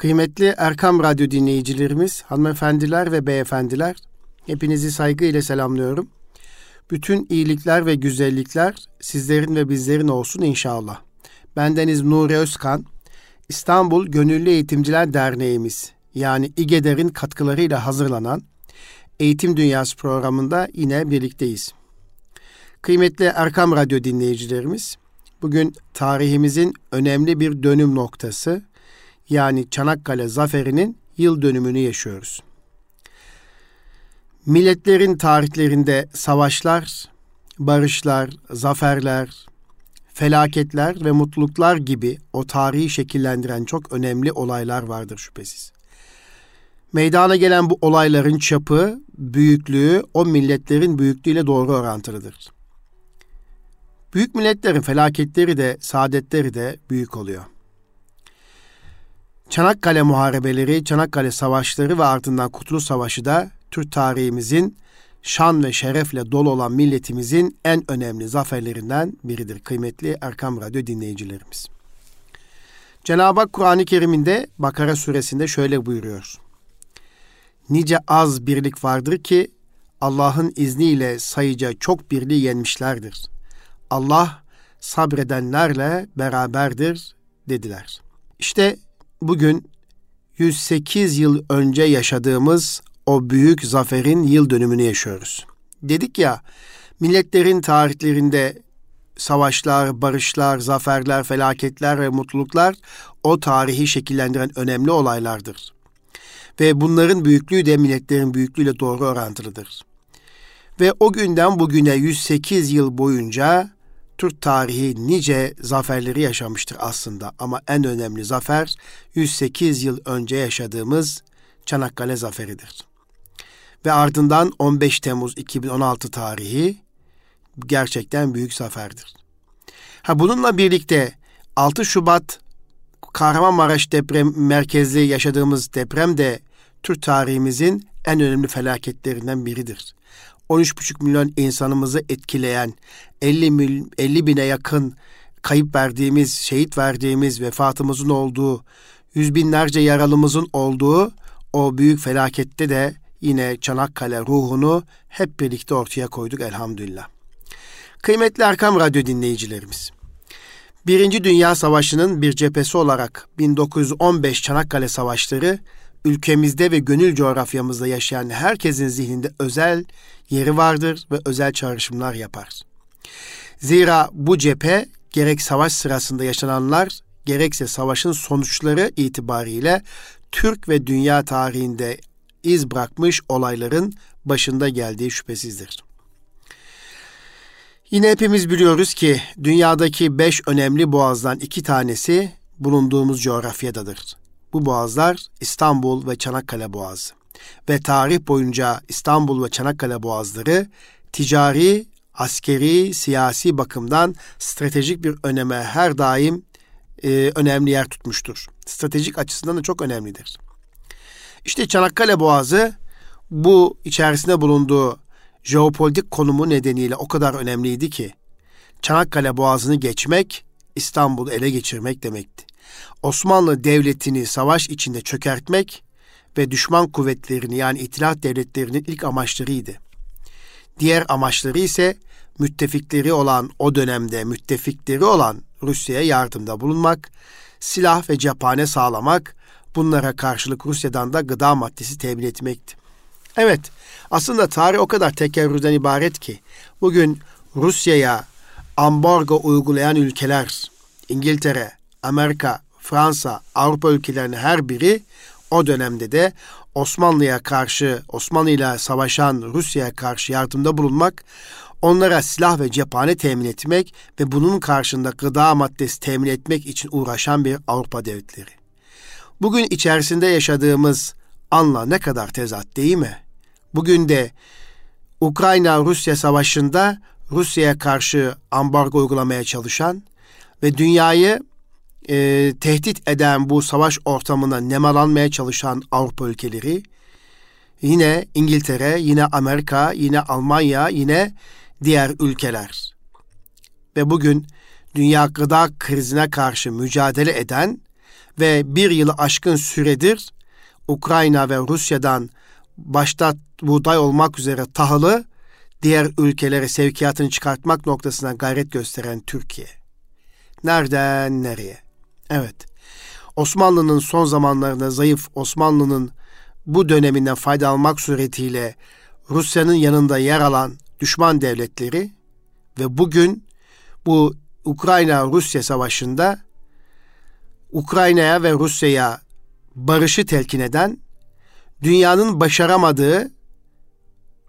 Kıymetli Erkam Radyo dinleyicilerimiz, hanımefendiler ve beyefendiler, hepinizi saygıyla selamlıyorum. Bütün iyilikler ve güzellikler sizlerin ve bizlerin olsun inşallah. Bendeniz Nuri Özkan, İstanbul Gönüllü Eğitimciler Derneğimiz yani İGEDER'in katkılarıyla hazırlanan Eğitim Dünyası programında yine birlikteyiz. Kıymetli Erkam Radyo dinleyicilerimiz, bugün tarihimizin önemli bir dönüm noktası yani Çanakkale Zaferi'nin yıl dönümünü yaşıyoruz. Milletlerin tarihlerinde savaşlar, barışlar, zaferler, felaketler ve mutluluklar gibi o tarihi şekillendiren çok önemli olaylar vardır şüphesiz. Meydana gelen bu olayların çapı, büyüklüğü o milletlerin büyüklüğüyle doğru orantılıdır. Büyük milletlerin felaketleri de, saadetleri de büyük oluyor. Çanakkale Muharebeleri, Çanakkale Savaşları ve ardından Kurtuluş Savaşı da Türk tarihimizin şan ve şerefle dolu olan milletimizin en önemli zaferlerinden biridir kıymetli Erkam Radyo dinleyicilerimiz. Cenab-ı Hak Kur'an-ı Kerim'inde Bakara suresinde şöyle buyuruyor. Nice az birlik vardır ki Allah'ın izniyle sayıca çok birliği yenmişlerdir. Allah sabredenlerle beraberdir dediler. İşte bugün 108 yıl önce yaşadığımız o büyük zaferin yıl dönümünü yaşıyoruz. Dedik ya, milletlerin tarihlerinde savaşlar, barışlar, zaferler, felaketler ve mutluluklar o tarihi şekillendiren önemli olaylardır. Ve bunların büyüklüğü de milletlerin büyüklüğüyle doğru orantılıdır. Ve o günden bugüne 108 yıl boyunca Türk tarihi nice zaferleri yaşamıştır aslında ama en önemli zafer 108 yıl önce yaşadığımız Çanakkale Zaferi'dir. Ve ardından 15 Temmuz 2016 tarihi gerçekten büyük zaferdir. Ha bununla birlikte 6 Şubat Kahramanmaraş deprem merkezli yaşadığımız deprem de Türk tarihimizin en önemli felaketlerinden biridir. 13,5 milyon insanımızı etkileyen 50, mil, 50 bine yakın kayıp verdiğimiz, şehit verdiğimiz, vefatımızın olduğu, yüz binlerce yaralımızın olduğu o büyük felakette de yine Çanakkale ruhunu hep birlikte ortaya koyduk elhamdülillah. Kıymetli Erkam Radyo dinleyicilerimiz, Birinci Dünya Savaşı'nın bir cephesi olarak 1915 Çanakkale Savaşları ülkemizde ve gönül coğrafyamızda yaşayan herkesin zihninde özel yeri vardır ve özel çağrışımlar yapar. Zira bu cephe gerek savaş sırasında yaşananlar gerekse savaşın sonuçları itibariyle Türk ve dünya tarihinde iz bırakmış olayların başında geldiği şüphesizdir. Yine hepimiz biliyoruz ki dünyadaki beş önemli boğazdan iki tanesi bulunduğumuz coğrafyadadır. Bu boğazlar İstanbul ve Çanakkale Boğazı. Ve tarih boyunca İstanbul ve Çanakkale Boğazları ticari, askeri, siyasi bakımdan stratejik bir öneme her daim e, önemli yer tutmuştur. Stratejik açısından da çok önemlidir. İşte Çanakkale Boğazı bu içerisinde bulunduğu jeopolitik konumu nedeniyle o kadar önemliydi ki Çanakkale Boğazı'nı geçmek İstanbul'u ele geçirmek demekti. Osmanlı Devleti'ni savaş içinde çökertmek ve düşman kuvvetlerini yani itilaf devletlerinin ilk amaçlarıydı. Diğer amaçları ise müttefikleri olan o dönemde müttefikleri olan Rusya'ya yardımda bulunmak, silah ve cephane sağlamak, bunlara karşılık Rusya'dan da gıda maddesi temin etmekti. Evet, aslında tarih o kadar tekerrürden ibaret ki bugün Rusya'ya ambargo uygulayan ülkeler, İngiltere, Amerika, Fransa, Avrupa ülkelerinin her biri o dönemde de Osmanlı'ya karşı, Osmanlı ile savaşan Rusya'ya karşı yardımda bulunmak, onlara silah ve cephane temin etmek ve bunun karşında gıda maddesi temin etmek için uğraşan bir Avrupa devletleri. Bugün içerisinde yaşadığımız anla ne kadar tezat değil mi? Bugün de Ukrayna-Rusya savaşında Rusya'ya karşı ambargo uygulamaya çalışan ve dünyayı e, tehdit eden bu savaş ortamına nemalanmaya çalışan Avrupa ülkeleri, yine İngiltere, yine Amerika, yine Almanya, yine diğer ülkeler. Ve bugün dünya gıda krizine karşı mücadele eden ve bir yılı aşkın süredir Ukrayna ve Rusya'dan başta buğday olmak üzere tahılı diğer ülkelere sevkiyatını çıkartmak noktasına gayret gösteren Türkiye. Nereden nereye? Evet. Osmanlı'nın son zamanlarında zayıf Osmanlı'nın bu döneminden fayda almak suretiyle Rusya'nın yanında yer alan düşman devletleri ve bugün bu Ukrayna-Rusya savaşında Ukrayna'ya ve Rusya'ya barışı telkin eden, dünyanın başaramadığı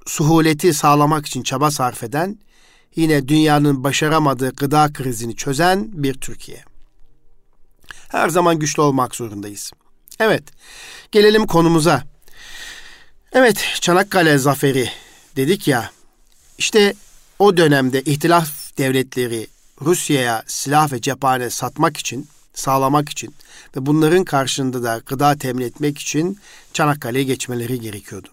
suhuleti sağlamak için çaba sarf eden, yine dünyanın başaramadığı gıda krizini çözen bir Türkiye. Her zaman güçlü olmak zorundayız. Evet, gelelim konumuza. Evet, Çanakkale zaferi dedik ya. İşte o dönemde ihtilaf devletleri Rusya'ya silah ve cephane satmak için, sağlamak için ve bunların karşında da gıda temin etmek için Çanakkale'ye geçmeleri gerekiyordu.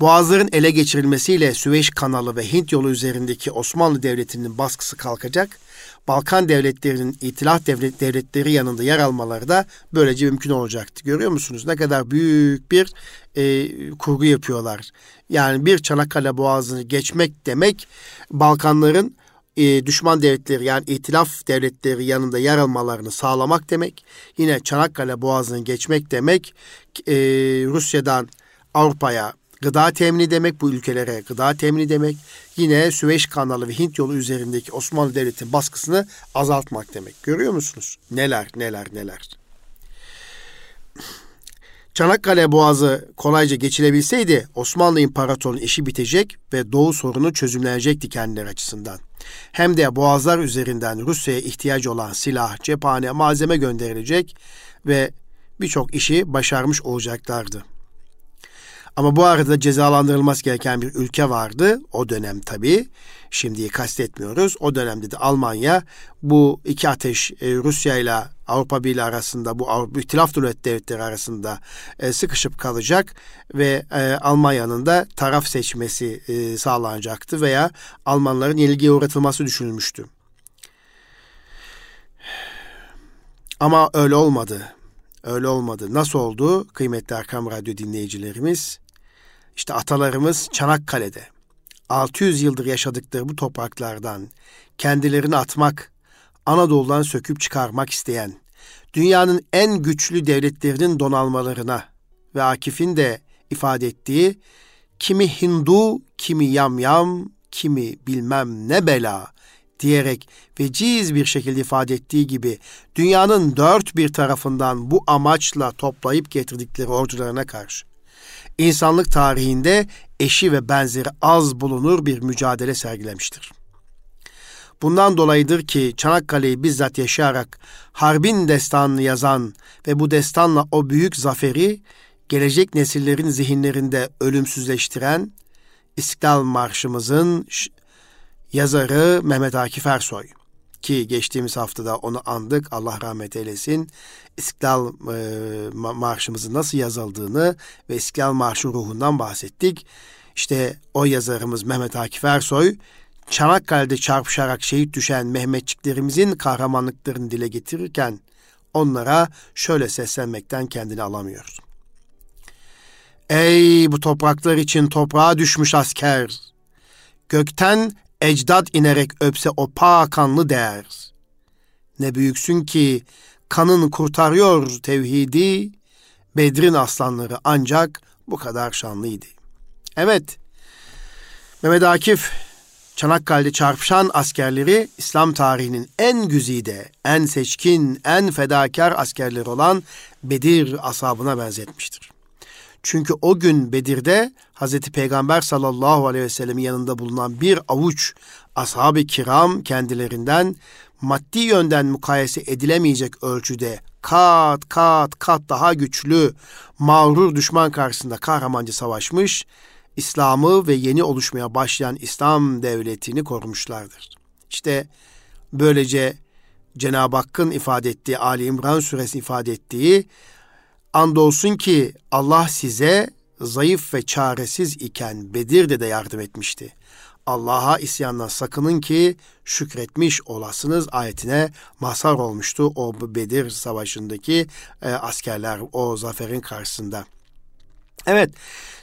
Boğazların ele geçirilmesiyle Süveyş kanalı ve Hint yolu üzerindeki Osmanlı Devleti'nin baskısı kalkacak. Balkan devletlerinin itilaf devlet, devletleri yanında yer almaları da böylece mümkün olacaktı. Görüyor musunuz ne kadar büyük bir e, kurgu yapıyorlar. Yani bir Çanakkale Boğazı'nı geçmek demek Balkanların e, düşman devletleri yani itilaf devletleri yanında yer almalarını sağlamak demek. Yine Çanakkale Boğazı'nı geçmek demek e, Rusya'dan Avrupa'ya gıda temini demek, bu ülkelere gıda temini demek. Yine Süveyş kanalı ve Hint yolu üzerindeki Osmanlı Devleti'nin baskısını azaltmak demek. Görüyor musunuz? Neler neler neler. Çanakkale Boğazı kolayca geçilebilseydi Osmanlı İmparatorluğu'nun işi bitecek ve Doğu sorunu çözümlenecekti kendileri açısından. Hem de boğazlar üzerinden Rusya'ya ihtiyacı olan silah, cephane, malzeme gönderilecek ve birçok işi başarmış olacaklardı. Ama bu arada cezalandırılması gereken bir ülke vardı. O dönem tabii. Şimdiyi kastetmiyoruz. O dönemde de Almanya bu iki ateş e, Rusya ile Avrupa Birliği arasında bu Avrupa İtilaf Devletleri arasında e, sıkışıp kalacak ve e, Almanya'nın da taraf seçmesi e, sağlanacaktı veya Almanların yenilgiye uğratılması düşünülmüştü. Ama öyle olmadı. Öyle olmadı. Nasıl oldu? Kıymetli Erkam Radyo dinleyicilerimiz, işte atalarımız Çanakkale'de. 600 yıldır yaşadıkları bu topraklardan kendilerini atmak, Anadolu'dan söküp çıkarmak isteyen, dünyanın en güçlü devletlerinin donalmalarına ve Akif'in de ifade ettiği kimi Hindu, kimi yamyam, kimi bilmem ne bela diyerek veciz bir şekilde ifade ettiği gibi dünyanın dört bir tarafından bu amaçla toplayıp getirdikleri ordularına karşı insanlık tarihinde eşi ve benzeri az bulunur bir mücadele sergilemiştir. Bundan dolayıdır ki Çanakkale'yi bizzat yaşayarak harbin destanını yazan ve bu destanla o büyük zaferi gelecek nesillerin zihinlerinde ölümsüzleştiren İstiklal Marşımızın yazarı Mehmet Akif Ersoy ki geçtiğimiz haftada onu andık. Allah rahmet eylesin. İstiklal e, Marşımızın nasıl yazıldığını ve İstiklal Marşı ruhundan bahsettik. İşte o yazarımız Mehmet Akif Ersoy Çanakkale'de çarpışarak şehit düşen Mehmetçiklerimizin kahramanlıklarını dile getirirken onlara şöyle seslenmekten kendini alamıyor. Ey bu topraklar için toprağa düşmüş asker! Gökten ecdad inerek öpse o pakanlı değer. Ne büyüksün ki kanın kurtarıyor tevhidi, Bedrin aslanları ancak bu kadar şanlıydı. Evet, Mehmet Akif, Çanakkale'de çarpışan askerleri İslam tarihinin en güzide, en seçkin, en fedakar askerleri olan Bedir asabına benzetmiştir. Çünkü o gün Bedir'de Hazreti Peygamber sallallahu aleyhi ve sellemin yanında bulunan bir avuç ashab-ı kiram kendilerinden maddi yönden mukayese edilemeyecek ölçüde kat kat kat daha güçlü mağrur düşman karşısında kahramanca savaşmış, İslam'ı ve yeni oluşmaya başlayan İslam devletini korumuşlardır. İşte böylece Cenab-ı Hakk'ın ifade ettiği, Ali İmran suresi ifade ettiği Andolsun ki Allah size zayıf ve çaresiz iken Bedir'de de yardım etmişti. Allah'a isyandan sakının ki şükretmiş olasınız ayetine mazhar olmuştu o Bedir Savaşı'ndaki e, askerler o zaferin karşısında. Evet,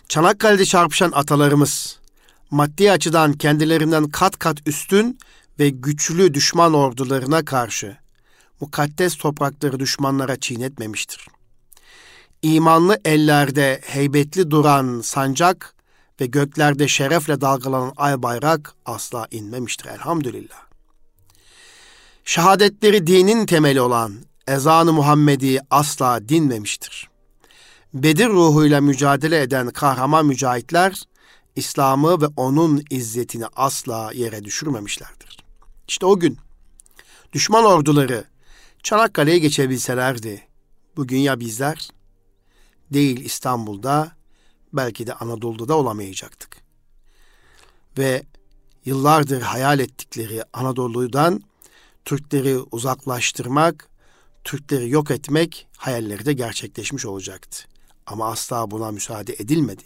Çanakkale'de çarpışan atalarımız maddi açıdan kendilerinden kat kat üstün ve güçlü düşman ordularına karşı mukaddes toprakları düşmanlara çiğnetmemiştir. İmanlı ellerde heybetli duran sancak ve göklerde şerefle dalgalanan ay bayrak asla inmemiştir elhamdülillah. Şehadetleri dinin temeli olan ezanı Muhammedi asla dinmemiştir. Bedir ruhuyla mücadele eden kahraman mücahitler İslam'ı ve onun izzetini asla yere düşürmemişlerdir. İşte o gün düşman orduları Çanakkale'ye geçebilselerdi bugün ya bizler değil İstanbul'da belki de Anadolu'da da olamayacaktık. Ve yıllardır hayal ettikleri Anadolu'dan Türkleri uzaklaştırmak, Türkleri yok etmek hayalleri de gerçekleşmiş olacaktı. Ama asla buna müsaade edilmedi.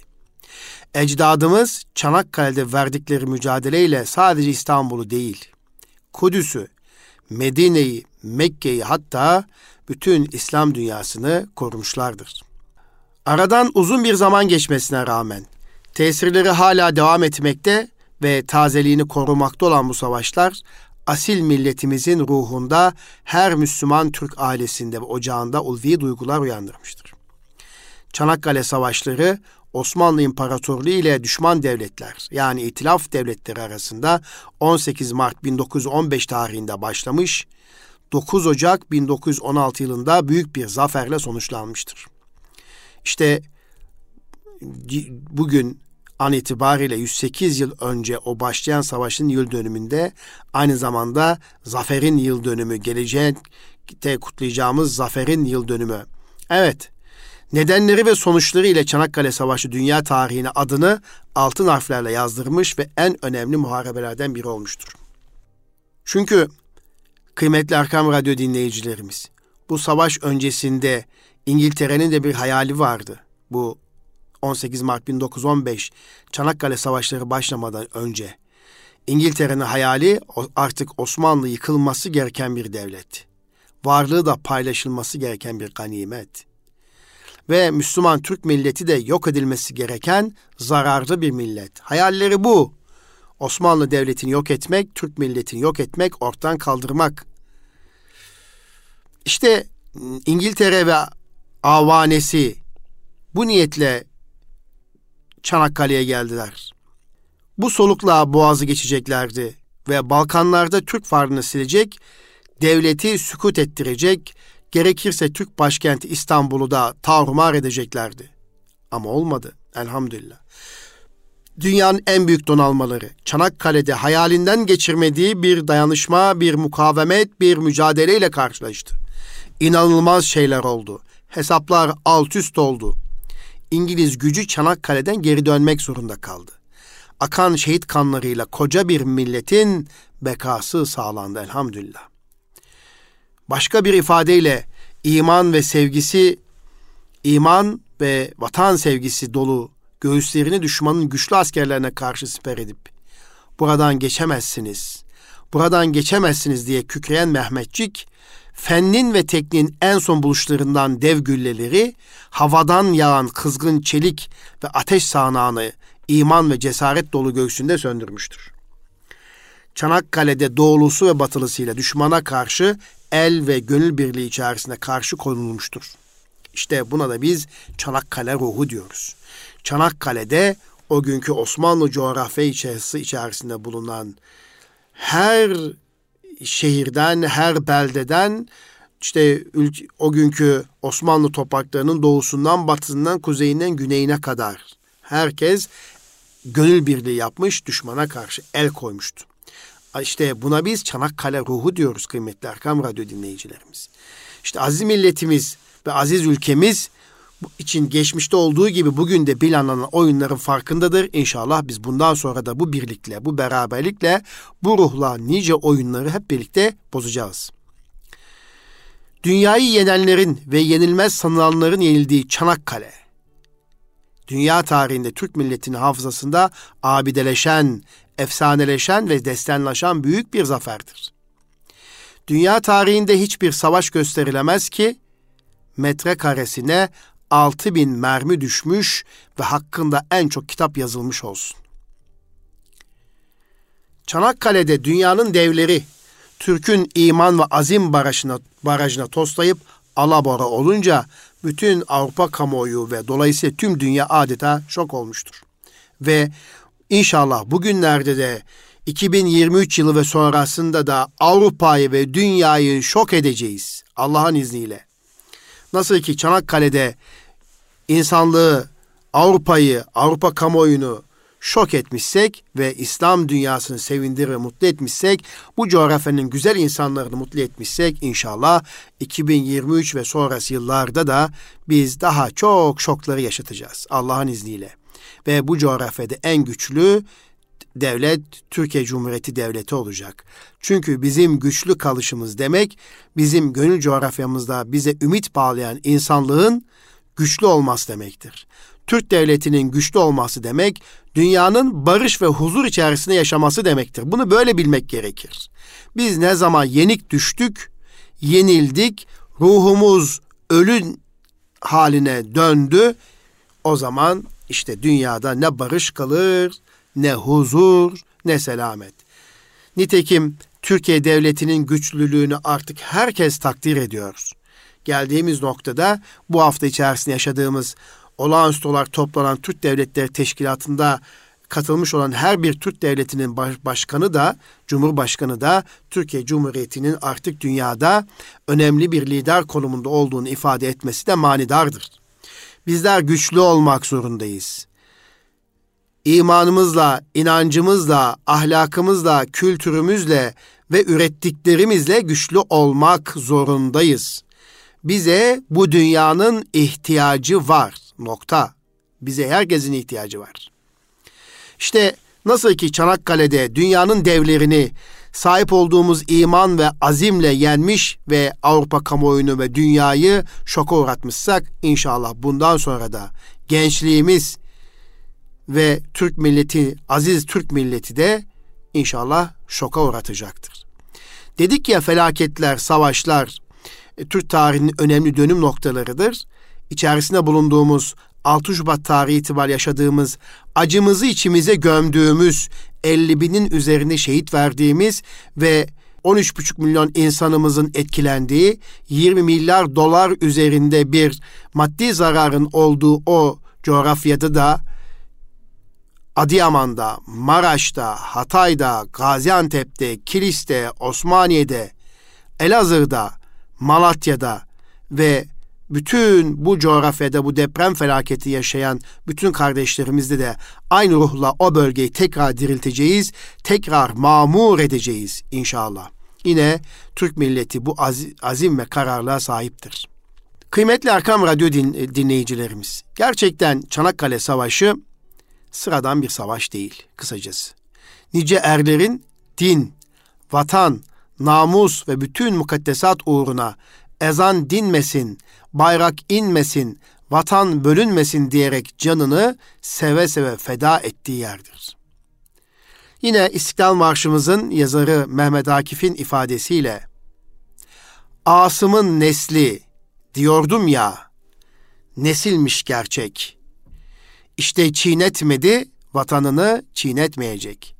Ecdadımız Çanakkale'de verdikleri mücadeleyle sadece İstanbul'u değil, Kudüs'ü, Medine'yi, Mekke'yi hatta bütün İslam dünyasını korumuşlardır. Aradan uzun bir zaman geçmesine rağmen tesirleri hala devam etmekte ve tazeliğini korumakta olan bu savaşlar asil milletimizin ruhunda her Müslüman Türk ailesinde ve ocağında ulvi duygular uyandırmıştır. Çanakkale Savaşları Osmanlı İmparatorluğu ile düşman devletler yani itilaf devletleri arasında 18 Mart 1915 tarihinde başlamış, 9 Ocak 1916 yılında büyük bir zaferle sonuçlanmıştır. İşte bugün an itibariyle 108 yıl önce o başlayan savaşın yıl dönümünde aynı zamanda zaferin yıl dönümü, gelecekte kutlayacağımız zaferin yıl dönümü. Evet, nedenleri ve sonuçları ile Çanakkale Savaşı dünya tarihine adını altın harflerle yazdırmış ve en önemli muharebelerden biri olmuştur. Çünkü kıymetli Arkam Radyo dinleyicilerimiz, bu savaş öncesinde İngiltere'nin de bir hayali vardı. Bu 18 Mart 1915 Çanakkale Savaşları başlamadan önce İngiltere'nin hayali artık Osmanlı yıkılması gereken bir devlet. Varlığı da paylaşılması gereken bir ganimet. Ve Müslüman Türk milleti de yok edilmesi gereken zararlı bir millet. Hayalleri bu. Osmanlı devletini yok etmek, Türk milletini yok etmek, ortadan kaldırmak. İşte İngiltere ve avanesi bu niyetle Çanakkale'ye geldiler. Bu solukla boğazı geçeceklerdi ve Balkanlarda Türk varlığını silecek, devleti sükut ettirecek, gerekirse Türk başkenti İstanbul'u da tarumar edeceklerdi. Ama olmadı elhamdülillah. Dünyanın en büyük donalmaları Çanakkale'de hayalinden geçirmediği bir dayanışma, bir mukavemet, bir mücadeleyle karşılaştı. İnanılmaz şeyler oldu. Hesaplar alt üst oldu. İngiliz gücü Çanakkale'den geri dönmek zorunda kaldı. Akan şehit kanlarıyla koca bir milletin bekası sağlandı elhamdülillah. Başka bir ifadeyle iman ve sevgisi, iman ve vatan sevgisi dolu göğüslerini düşmanın güçlü askerlerine karşı siper edip buradan geçemezsiniz, buradan geçemezsiniz diye kükreyen Mehmetçik fennin ve tekniğin en son buluşlarından dev gülleleri, havadan yağan kızgın çelik ve ateş sağanağını iman ve cesaret dolu göğsünde söndürmüştür. Çanakkale'de doğulusu ve batılısıyla düşmana karşı el ve gönül birliği içerisinde karşı konulmuştur. İşte buna da biz Çanakkale ruhu diyoruz. Çanakkale'de o günkü Osmanlı coğrafya içerisinde bulunan her şehirden, her beldeden işte ülke, o günkü Osmanlı topraklarının doğusundan, batısından, kuzeyinden, güneyine kadar herkes gönül birliği yapmış, düşmana karşı el koymuştu. İşte buna biz Çanakkale ruhu diyoruz kıymetli Erkam Radyo dinleyicilerimiz. İşte aziz milletimiz ve aziz ülkemiz için geçmişte olduğu gibi bugün de planlanan oyunların farkındadır. İnşallah biz bundan sonra da bu birlikle, bu beraberlikle, bu ruhla nice oyunları hep birlikte bozacağız. Dünyayı yenenlerin ve yenilmez sanılanların yenildiği Çanakkale, dünya tarihinde Türk milletinin hafızasında abideleşen efsaneleşen ve destenlaşan büyük bir zaferdir. Dünya tarihinde hiçbir savaş gösterilemez ki metrekaresine 6000 mermi düşmüş ve hakkında en çok kitap yazılmış olsun. Çanakkale'de dünyanın devleri Türk'ün iman ve azim barajına, barajına toslayıp alabora olunca bütün Avrupa kamuoyu ve dolayısıyla tüm dünya adeta şok olmuştur. Ve inşallah bugünlerde de 2023 yılı ve sonrasında da Avrupa'yı ve dünyayı şok edeceğiz Allah'ın izniyle. Nasıl ki Çanakkale'de insanlığı, Avrupa'yı, Avrupa kamuoyunu şok etmişsek ve İslam dünyasını sevindir ve mutlu etmişsek, bu coğrafyanın güzel insanlarını mutlu etmişsek inşallah 2023 ve sonrası yıllarda da biz daha çok şokları yaşatacağız Allah'ın izniyle. Ve bu coğrafyada en güçlü devlet Türkiye Cumhuriyeti Devleti olacak. Çünkü bizim güçlü kalışımız demek bizim gönül coğrafyamızda bize ümit bağlayan insanlığın güçlü olması demektir. Türk devletinin güçlü olması demek dünyanın barış ve huzur içerisinde yaşaması demektir. Bunu böyle bilmek gerekir. Biz ne zaman yenik düştük, yenildik, ruhumuz ölün haline döndü. O zaman işte dünyada ne barış kalır, ne huzur, ne selamet. Nitekim Türkiye devletinin güçlülüğünü artık herkes takdir ediyor. Geldiğimiz noktada bu hafta içerisinde yaşadığımız olağanüstü olarak toplanan Türk Devletleri Teşkilatı'nda katılmış olan her bir Türk devletinin başkanı da, cumhurbaşkanı da Türkiye Cumhuriyeti'nin artık dünyada önemli bir lider konumunda olduğunu ifade etmesi de manidardır. Bizler güçlü olmak zorundayız. İmanımızla, inancımızla, ahlakımızla, kültürümüzle ve ürettiklerimizle güçlü olmak zorundayız. Bize bu dünyanın ihtiyacı var. Nokta. Bize herkesin ihtiyacı var. İşte nasıl ki Çanakkale'de dünyanın devlerini sahip olduğumuz iman ve azimle yenmiş ve Avrupa kamuoyunu ve dünyayı şoka uğratmışsak inşallah bundan sonra da gençliğimiz ve Türk milleti, aziz Türk milleti de inşallah şoka uğratacaktır. Dedik ya felaketler, savaşlar e, Türk tarihinin önemli dönüm noktalarıdır. İçerisinde bulunduğumuz 6 Şubat tarihi itibariyle yaşadığımız, acımızı içimize gömdüğümüz, 50 binin üzerinde şehit verdiğimiz ve 13,5 milyon insanımızın etkilendiği 20 milyar dolar üzerinde bir maddi zararın olduğu o coğrafyada da Adıyaman'da, Maraş'ta, Hatay'da, Gaziantep'te, Kilis'te, Osmaniye'de, Elazığ'da, Malatya'da ve bütün bu coğrafyada bu deprem felaketi yaşayan bütün kardeşlerimizde de aynı ruhla o bölgeyi tekrar dirilteceğiz, tekrar mamur edeceğiz inşallah. Yine Türk milleti bu azim ve kararlığa sahiptir. Kıymetli Erkam Radyo din, dinleyicilerimiz, gerçekten Çanakkale Savaşı sıradan bir savaş değil kısacası. Nice erlerin din, vatan, namus ve bütün mukaddesat uğruna ezan dinmesin, bayrak inmesin, vatan bölünmesin diyerek canını seve seve feda ettiği yerdir. Yine İstiklal Marşımızın yazarı Mehmet Akif'in ifadesiyle Asım'ın nesli diyordum ya, nesilmiş gerçek. İşte çiğnetmedi, vatanını çiğnetmeyecek.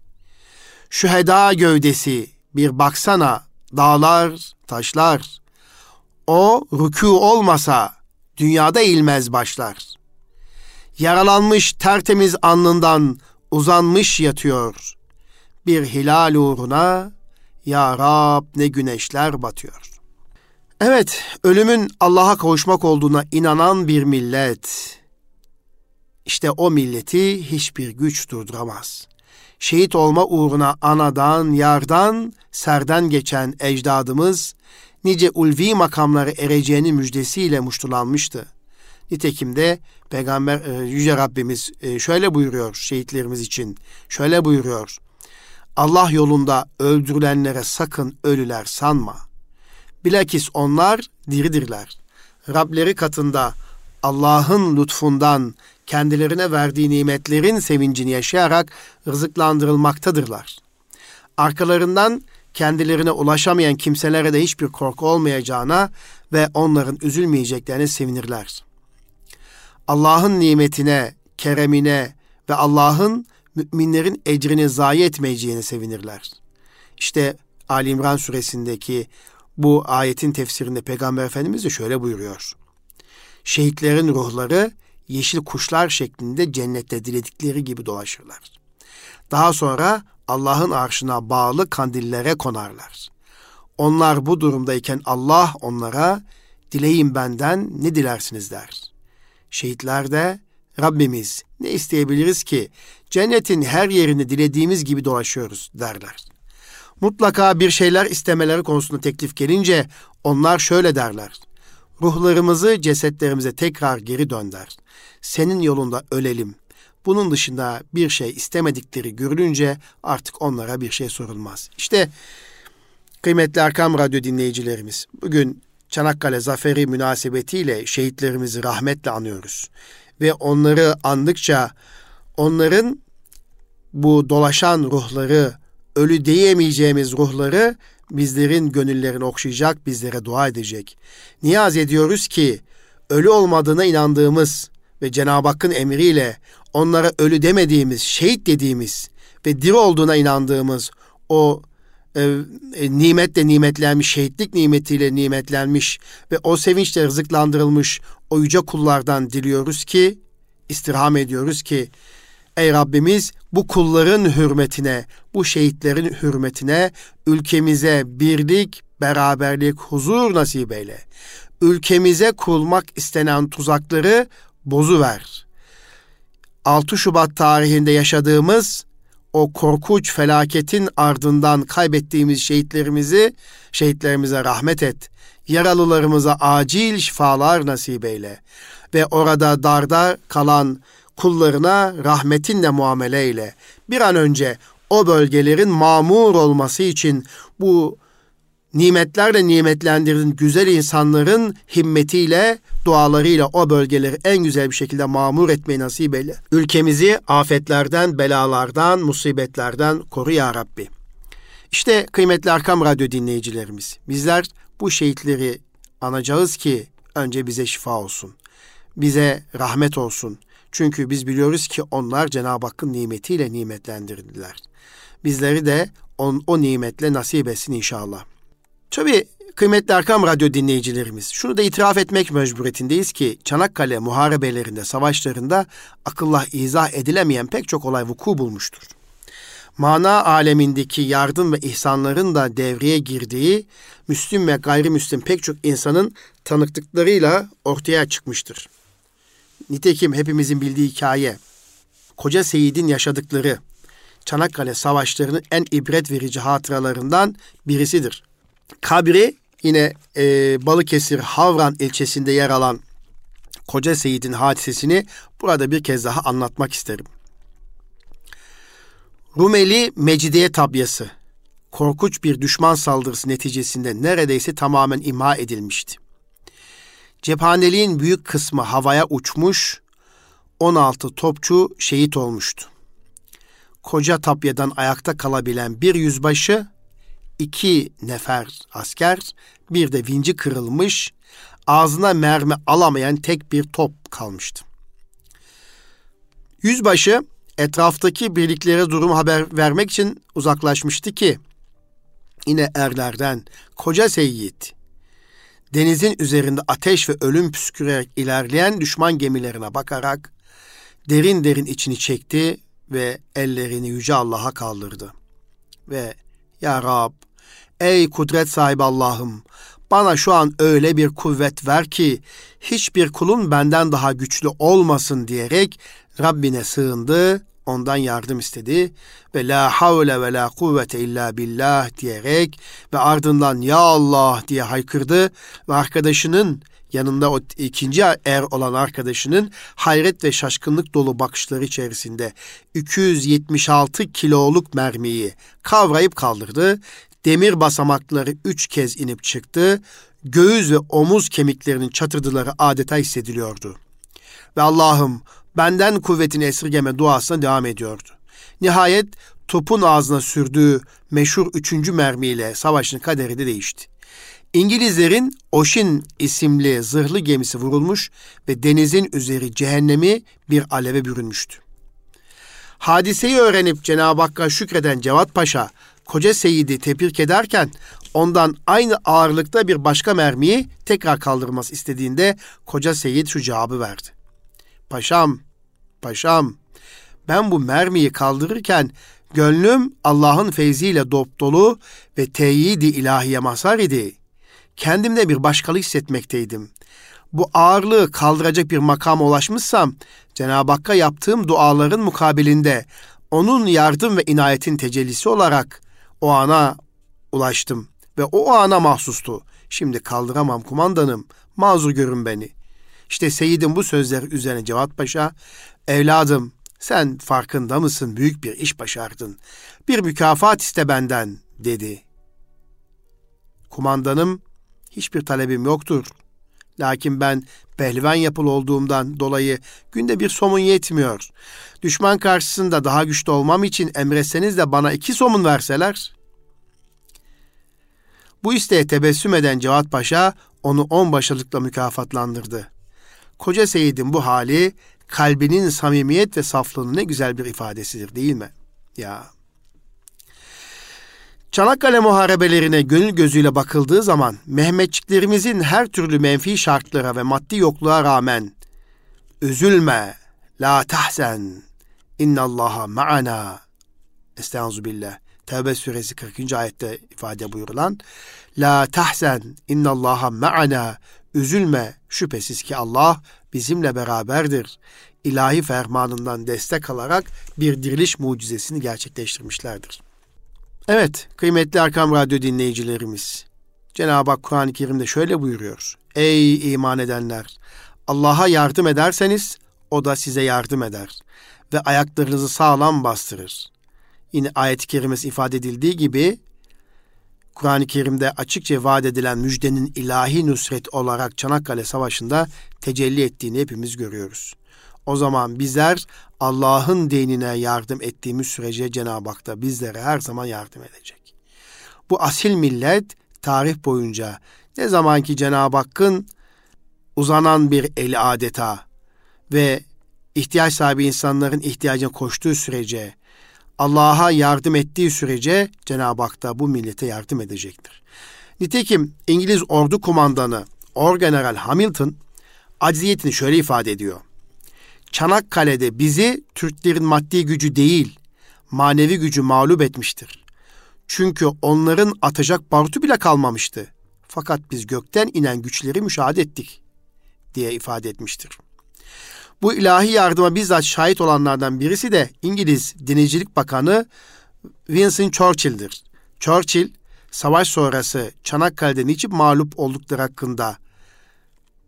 Şu heda gövdesi bir baksana, dağlar, taşlar, o rükû olmasa dünyada ilmez başlar. Yaralanmış tertemiz alnından uzanmış yatıyor. Bir hilal uğruna ya Rab ne güneşler batıyor. Evet, ölümün Allah'a kavuşmak olduğuna inanan bir millet. İşte o milleti hiçbir güç durduramaz. Şehit olma uğruna anadan, yardan, serden geçen ecdadımız nice ulvi makamları ereceğinin müjdesiyle muştulanmıştı. Nitekim de Peygamber e, Yüce Rabbimiz e, şöyle buyuruyor şehitlerimiz için. Şöyle buyuruyor. Allah yolunda öldürülenlere sakın ölüler sanma. Bilakis onlar diridirler. Rableri katında Allah'ın lütfundan kendilerine verdiği nimetlerin sevincini yaşayarak rızıklandırılmaktadırlar. Arkalarından kendilerine ulaşamayan kimselere de hiçbir korku olmayacağına ve onların üzülmeyeceklerine sevinirler. Allah'ın nimetine, keremine ve Allah'ın müminlerin ecrini zayi etmeyeceğine sevinirler. İşte Ali İmran suresindeki bu ayetin tefsirinde Peygamber Efendimiz de şöyle buyuruyor. Şehitlerin ruhları yeşil kuşlar şeklinde cennette diledikleri gibi dolaşırlar. Daha sonra Allah'ın arşına bağlı kandillere konarlar. Onlar bu durumdayken Allah onlara dileyin benden ne dilersiniz der. Şehitler de Rabbimiz ne isteyebiliriz ki cennetin her yerini dilediğimiz gibi dolaşıyoruz derler. Mutlaka bir şeyler istemeleri konusunda teklif gelince onlar şöyle derler. Ruhlarımızı cesetlerimize tekrar geri dönder. Senin yolunda ölelim. Bunun dışında bir şey istemedikleri görülünce artık onlara bir şey sorulmaz. İşte kıymetli Erkam Radyo dinleyicilerimiz, bugün Çanakkale Zaferi münasebetiyle şehitlerimizi rahmetle anıyoruz. Ve onları andıkça onların bu dolaşan ruhları, ölü diyemeyeceğimiz ruhları bizlerin gönüllerini okşayacak, bizlere dua edecek. Niyaz ediyoruz ki ölü olmadığına inandığımız ve Cenab-ı Hakk'ın emriyle onlara ölü demediğimiz, şehit dediğimiz ve diri olduğuna inandığımız o e, e, nimetle nimetlenmiş, şehitlik nimetiyle nimetlenmiş ve o sevinçle rızıklandırılmış o yüce kullardan diliyoruz ki, istirham ediyoruz ki, ey Rabbimiz bu kulların hürmetine, bu şehitlerin hürmetine ülkemize birlik, beraberlik, huzur nasip eyle. Ülkemize kurulmak istenen tuzakları bozu ver. 6 Şubat tarihinde yaşadığımız o korkunç felaketin ardından kaybettiğimiz şehitlerimizi, şehitlerimize rahmet et. Yaralılarımıza acil şifalar nasip eyle. Ve orada darda kalan kullarına rahmetinle muamele eyle. Bir an önce o bölgelerin mamur olması için bu nimetlerle nimetlendirdin güzel insanların himmetiyle, dualarıyla o bölgeleri en güzel bir şekilde mamur etmeyi nasip eyle. Ülkemizi afetlerden, belalardan, musibetlerden koru ya Rabbi. İşte kıymetli Arkam Radyo dinleyicilerimiz, bizler bu şehitleri anacağız ki önce bize şifa olsun. Bize rahmet olsun. Çünkü biz biliyoruz ki onlar Cenab-ı Hakk'ın nimetiyle nimetlendirildiler. Bizleri de on, o nimetle nasip etsin inşallah. Tabi kıymetli Arkam Radyo dinleyicilerimiz, şunu da itiraf etmek mecburiyetindeyiz ki Çanakkale muharebelerinde, savaşlarında akıllah izah edilemeyen pek çok olay vuku bulmuştur. Mana alemindeki yardım ve ihsanların da devreye girdiği Müslüm ve gayrimüslim pek çok insanın tanıklıklarıyla ortaya çıkmıştır. Nitekim hepimizin bildiği hikaye, Koca Seyit'in yaşadıkları Çanakkale Savaşları'nın en ibret verici hatıralarından birisidir. Kabri yine e, Balıkesir Havran ilçesinde yer alan Koca Seyit'in hadisesini burada bir kez daha anlatmak isterim. Rumeli Mecidiye tabyası korkunç bir düşman saldırısı neticesinde neredeyse tamamen imha edilmişti. Cephaneliğin büyük kısmı havaya uçmuş, 16 topçu şehit olmuştu. Koca tapyadan ayakta kalabilen bir yüzbaşı iki nefer asker, bir de vinci kırılmış, ağzına mermi alamayan tek bir top kalmıştı. Yüzbaşı etraftaki birliklere durum haber vermek için uzaklaşmıştı ki yine erlerden koca Seyyid denizin üzerinde ateş ve ölüm püskürerek ilerleyen düşman gemilerine bakarak derin derin içini çekti ve ellerini yüce Allah'a kaldırdı. Ve Ya Rab Ey kudret sahibi Allah'ım, bana şu an öyle bir kuvvet ver ki hiçbir kulun benden daha güçlü olmasın diyerek Rabbine sığındı, ondan yardım istedi ve la havle ve la kuvvete illa billah diyerek ve ardından ya Allah! diye haykırdı ve arkadaşının yanında o ikinci er olan arkadaşının hayret ve şaşkınlık dolu bakışları içerisinde 276 kiloluk mermiyi kavrayıp kaldırdı. Demir basamakları üç kez inip çıktı, göğüs ve omuz kemiklerinin çatırdıları adeta hissediliyordu. Ve Allah'ım benden kuvvetini esirgeme duasına devam ediyordu. Nihayet topun ağzına sürdüğü meşhur üçüncü mermiyle savaşın kaderi de değişti. İngilizlerin Oşin isimli zırhlı gemisi vurulmuş ve denizin üzeri cehennemi bir aleve bürünmüştü. Hadiseyi öğrenip Cenab-ı Hakk'a şükreden Cevat Paşa, koca Seyit'i tepirk ederken ondan aynı ağırlıkta bir başka mermiyi tekrar kaldırması istediğinde koca Seyit şu cevabı verdi. Paşam, paşam, ben bu mermiyi kaldırırken gönlüm Allah'ın feyziyle dop dolu ve teyidi ilahiye mazhar idi. Kendimde bir başkalık hissetmekteydim. Bu ağırlığı kaldıracak bir makama ulaşmışsam Cenab-ı Hakk'a yaptığım duaların mukabilinde onun yardım ve inayetin tecellisi olarak o ana ulaştım ve o ana mahsustu. Şimdi kaldıramam kumandanım, mazur görün beni. İşte Seyit'in bu sözleri üzerine Cevat Paşa, evladım sen farkında mısın büyük bir iş başardın. Bir mükafat iste benden dedi. Kumandanım hiçbir talebim yoktur. Lakin ben pehlivan yapılı olduğumdan dolayı günde bir somun yetmiyor. Düşman karşısında daha güçlü olmam için emretseniz de bana iki somun verseler. Bu isteğe tebessüm eden Cevat Paşa onu on başarılıkla mükafatlandırdı. Koca Seyit'in bu hali kalbinin samimiyet ve saflığının ne güzel bir ifadesidir değil mi? Ya. Çanakkale muharebelerine gönül gözüyle bakıldığı zaman Mehmetçiklerimizin her türlü menfi şartlara ve maddi yokluğa rağmen üzülme, la tahzen, innallaha ma'ana. Estaizu billah. Tevbe suresi 40. ayette ifade buyurulan La tahzen innallaha ma'ana üzülme şüphesiz ki Allah bizimle beraberdir. İlahi fermanından destek alarak bir diriliş mucizesini gerçekleştirmişlerdir. Evet, kıymetli Erkam Radyo dinleyicilerimiz. Cenab-ı Hak Kur'an-ı Kerim'de şöyle buyuruyor. Ey iman edenler! Allah'a yardım ederseniz o da size yardım eder ve ayaklarınızı sağlam bastırır. Yine ayet-i kerimesi ifade edildiği gibi Kur'an-ı Kerim'de açıkça vaat edilen müjdenin ilahi nusret olarak Çanakkale Savaşı'nda tecelli ettiğini hepimiz görüyoruz. O zaman bizler Allah'ın dinine yardım ettiğimiz sürece Cenab-ı Hak da bizlere her zaman yardım edecek. Bu asil millet tarih boyunca ne zaman ki Cenab-ı Hakk'ın uzanan bir eli adeta ve ihtiyaç sahibi insanların ihtiyacına koştuğu sürece Allah'a yardım ettiği sürece Cenab-ı Hak da bu millete yardım edecektir. Nitekim İngiliz ordu kumandanı Orgeneral Hamilton acziyetini şöyle ifade ediyor. Çanakkale'de bizi Türklerin maddi gücü değil, manevi gücü mağlup etmiştir. Çünkü onların atacak barutu bile kalmamıştı. Fakat biz gökten inen güçleri müşahede ettik diye ifade etmiştir. Bu ilahi yardıma bizzat şahit olanlardan birisi de İngiliz Denizcilik Bakanı Winston Churchill'dir. Churchill, savaş sonrası Çanakkale'de niçin mağlup oldukları hakkında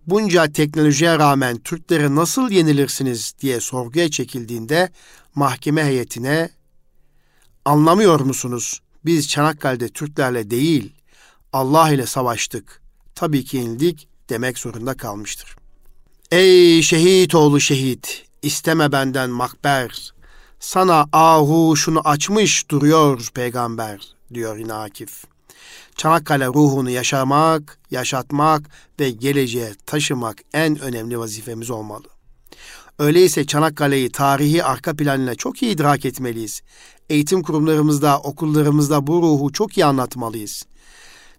bunca teknolojiye rağmen Türklere nasıl yenilirsiniz diye sorguya çekildiğinde mahkeme heyetine anlamıyor musunuz? Biz Çanakkale'de Türklerle değil Allah ile savaştık. Tabii ki yenildik demek zorunda kalmıştır. Ey şehit oğlu şehit, isteme benden makber. Sana ahu şunu açmış duruyor peygamber, diyor yine Akif. Çanakkale ruhunu yaşamak, yaşatmak ve geleceğe taşımak en önemli vazifemiz olmalı. Öyleyse Çanakkale'yi tarihi arka planıyla çok iyi idrak etmeliyiz. Eğitim kurumlarımızda, okullarımızda bu ruhu çok iyi anlatmalıyız.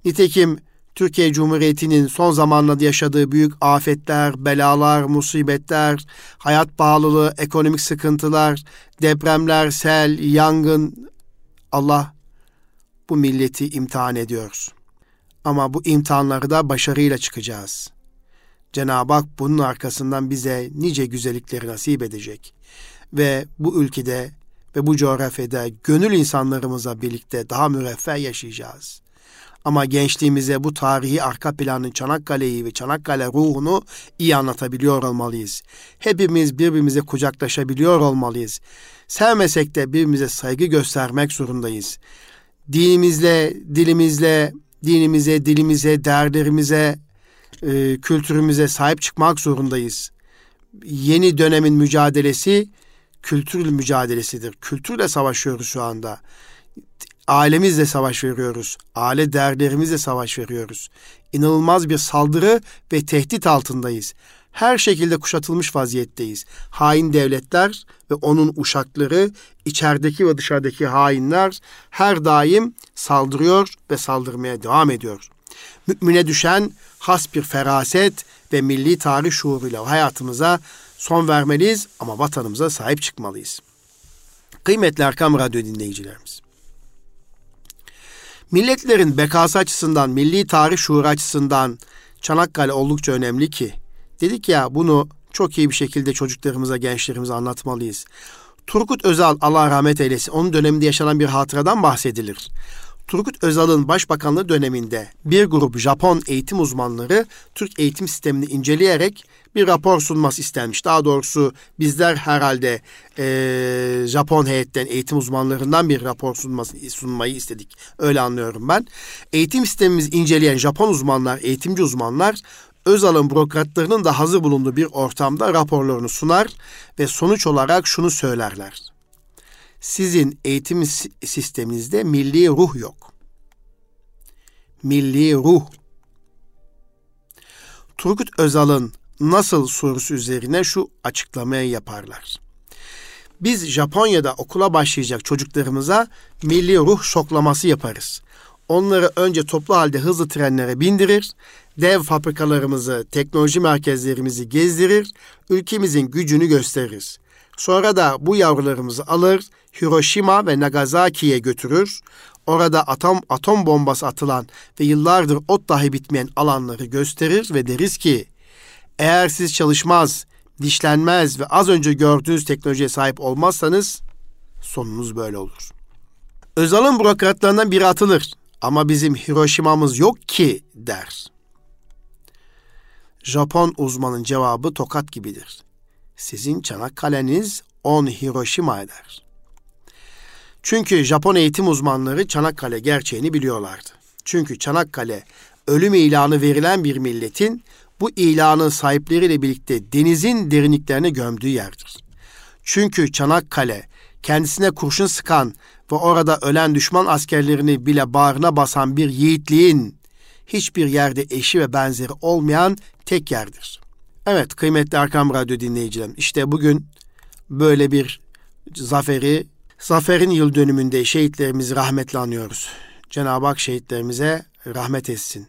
Nitekim Türkiye Cumhuriyeti'nin son zamanlarda yaşadığı büyük afetler, belalar, musibetler, hayat pahalılığı, ekonomik sıkıntılar, depremler, sel, yangın Allah bu milleti imtihan ediyor. Ama bu imtihanları da başarıyla çıkacağız. Cenab-ı Hak bunun arkasından bize nice güzellikleri nasip edecek. Ve bu ülkede ve bu coğrafyada gönül insanlarımıza birlikte daha müreffeh yaşayacağız. Ama gençliğimize bu tarihi arka planın Çanakkale'yi ve Çanakkale ruhunu iyi anlatabiliyor olmalıyız. Hepimiz birbirimize kucaklaşabiliyor olmalıyız. Sevmesek de birbirimize saygı göstermek zorundayız. Dinimizle, dilimizle, dinimize, dilimize, değerlerimize, e, kültürümüze sahip çıkmak zorundayız. yeni dönemin mücadelesi kültürl mücadelesidir. Kültürle savaşıyoruz şu anda. Ailemizle savaş veriyoruz. Aile değerlerimizle savaş veriyoruz. İnanılmaz bir saldırı ve tehdit altındayız. Her şekilde kuşatılmış vaziyetteyiz. Hain devletler ve onun uşakları, içerideki ve dışarıdaki hainler her daim saldırıyor ve saldırmaya devam ediyor. Mümine düşen has bir feraset ve milli tarih şuuruyla hayatımıza son vermeliyiz ama vatanımıza sahip çıkmalıyız. Kıymetli Erkam Radyo dinleyicilerimiz. Milletlerin bekası açısından, milli tarih şuuru açısından Çanakkale oldukça önemli ki dedik ya bunu çok iyi bir şekilde çocuklarımıza, gençlerimize anlatmalıyız. Turgut Özal Allah rahmet eylesin onun döneminde yaşanan bir hatıradan bahsedilir. Turgut Özal'ın başbakanlığı döneminde bir grup Japon eğitim uzmanları Türk eğitim sistemini inceleyerek bir rapor sunması istenmiş. Daha doğrusu bizler herhalde e, Japon heyetten eğitim uzmanlarından bir rapor sunması, sunmayı istedik. Öyle anlıyorum ben. Eğitim sistemimizi inceleyen Japon uzmanlar, eğitimci uzmanlar Özal'ın bürokratlarının da hazır bulunduğu bir ortamda raporlarını sunar ve sonuç olarak şunu söylerler. Sizin eğitim sisteminizde milli ruh yok. Milli ruh. Turgut Özal'ın nasıl sorusu üzerine şu açıklamayı yaparlar. Biz Japonya'da okula başlayacak çocuklarımıza milli ruh şoklaması yaparız. Onları önce toplu halde hızlı trenlere bindirir, dev fabrikalarımızı, teknoloji merkezlerimizi gezdirir, ülkemizin gücünü gösteririz. Sonra da bu yavrularımızı alır, Hiroşima ve Nagasaki'ye götürür. Orada atom atom bombası atılan ve yıllardır ot dahi bitmeyen alanları gösterir ve deriz ki eğer siz çalışmaz, dişlenmez ve az önce gördüğünüz teknolojiye sahip olmazsanız sonunuz böyle olur. Özal'ın bürokratlarından biri atılır ama bizim Hiroşima'mız yok ki der. Japon uzmanın cevabı tokat gibidir. Sizin Çanakkale'niz 10 Hiroşima eder. Çünkü Japon eğitim uzmanları Çanakkale gerçeğini biliyorlardı. Çünkü Çanakkale ölüm ilanı verilen bir milletin bu ilanın sahipleriyle birlikte denizin derinliklerine gömdüğü yerdir. Çünkü Çanakkale kendisine kurşun sıkan ve orada ölen düşman askerlerini bile bağrına basan bir yiğitliğin hiçbir yerde eşi ve benzeri olmayan tek yerdir. Evet kıymetli Arkam Radyo dinleyicilerim işte bugün böyle bir zaferi, zaferin yıl dönümünde şehitlerimizi rahmetle anıyoruz. Cenab-ı Hak şehitlerimize rahmet etsin.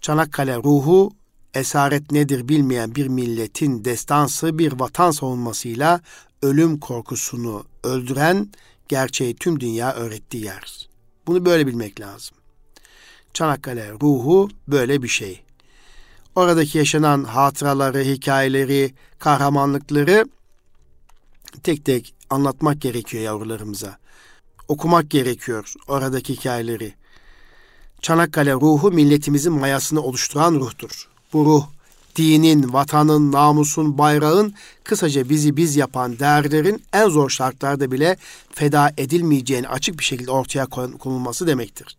Çanakkale ruhu esaret nedir bilmeyen bir milletin destansı bir vatan savunmasıyla ölüm korkusunu öldüren gerçeği tüm dünya öğrettiği yer. Bunu böyle bilmek lazım. Çanakkale ruhu böyle bir şey. Oradaki yaşanan hatıraları, hikayeleri, kahramanlıkları tek tek anlatmak gerekiyor yavrularımıza. Okumak gerekiyor oradaki hikayeleri. Çanakkale ruhu milletimizin mayasını oluşturan ruhtur. Bu ruh dinin, vatanın, namusun, bayrağın kısaca bizi biz yapan değerlerin en zor şartlarda bile feda edilmeyeceğini açık bir şekilde ortaya konulması demektir.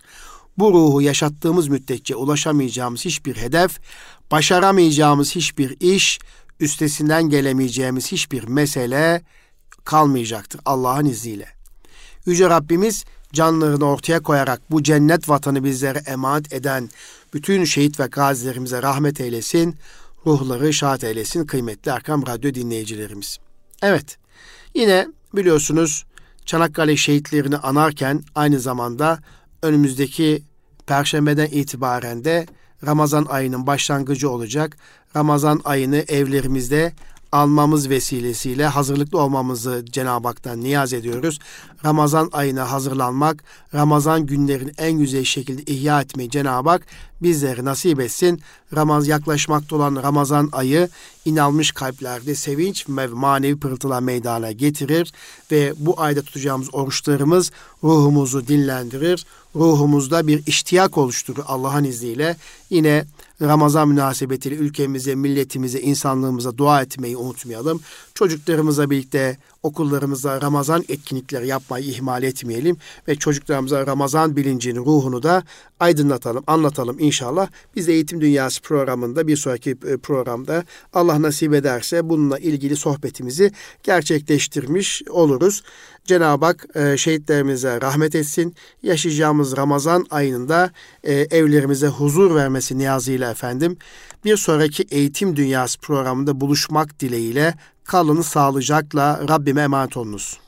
Bu ruhu yaşattığımız müddetçe ulaşamayacağımız hiçbir hedef, başaramayacağımız hiçbir iş, üstesinden gelemeyeceğimiz hiçbir mesele kalmayacaktır Allah'ın izniyle. Yüce Rabbimiz canlarını ortaya koyarak bu cennet vatanı bizlere emanet eden bütün şehit ve gazilerimize rahmet eylesin, ruhları şahat eylesin kıymetli Erkam Radyo dinleyicilerimiz. Evet, yine biliyorsunuz Çanakkale şehitlerini anarken aynı zamanda önümüzdeki Perşembeden itibaren de Ramazan ayının başlangıcı olacak. Ramazan ayını evlerimizde almamız vesilesiyle hazırlıklı olmamızı Cenab-ı Hak'tan niyaz ediyoruz. Ramazan ayına hazırlanmak, Ramazan günlerini en güzel şekilde ihya etmeyi Cenab-ı Hak bizlere nasip etsin. Ramaz yaklaşmakta olan Ramazan ayı inanmış kalplerde sevinç ve manevi pırıltılar meydana getirir ve bu ayda tutacağımız oruçlarımız ruhumuzu dinlendirir. Ruhumuzda bir iştiyak oluşturur Allah'ın izniyle. Yine Ramazan münasebetiyle ülkemize, milletimize, insanlığımıza dua etmeyi unutmayalım. Çocuklarımızla birlikte okullarımızda Ramazan etkinlikleri yapmayı ihmal etmeyelim ve çocuklarımıza Ramazan bilincini, ruhunu da aydınlatalım, anlatalım inşallah. Biz de Eğitim Dünyası programında bir sonraki e, programda Allah nasip ederse bununla ilgili sohbetimizi gerçekleştirmiş oluruz. Cenab-ı Hak e, şehitlerimize rahmet etsin. Yaşayacağımız Ramazan ayında e, evlerimize huzur vermesi niyazıyla efendim. Bir sonraki Eğitim Dünyası programında buluşmak dileğiyle kalın sağlıcakla Rabbime emanet olunuz.